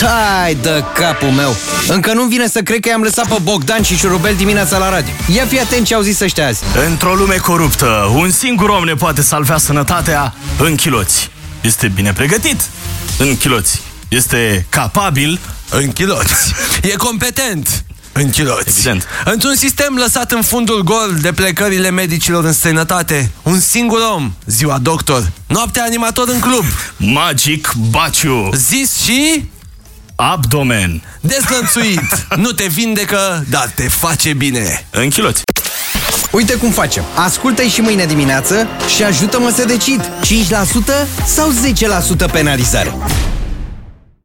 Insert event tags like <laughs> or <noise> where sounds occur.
Tai de capul meu! Încă nu vine să cred că i-am lăsat pe Bogdan și Șurubel dimineața la radio. Ia fi atent ce au zis ăștia azi. Într-o lume coruptă, un singur om ne poate salvea sănătatea în chiloți. Este bine pregătit în chiloți. Este capabil în chiloți. <laughs> E competent în chiloți. Evident. Într-un sistem lăsat în fundul gol de plecările medicilor în străinătate, un singur om, ziua doctor, noaptea animator în club. Magic Baciu. Zis și... Abdomen. Dezlănțuit. <laughs> nu te vindecă, dar te face bine. În chiloți. Uite cum facem. Ascultă-i și mâine dimineață și ajută-mă să decid. 5% sau 10% penalizare?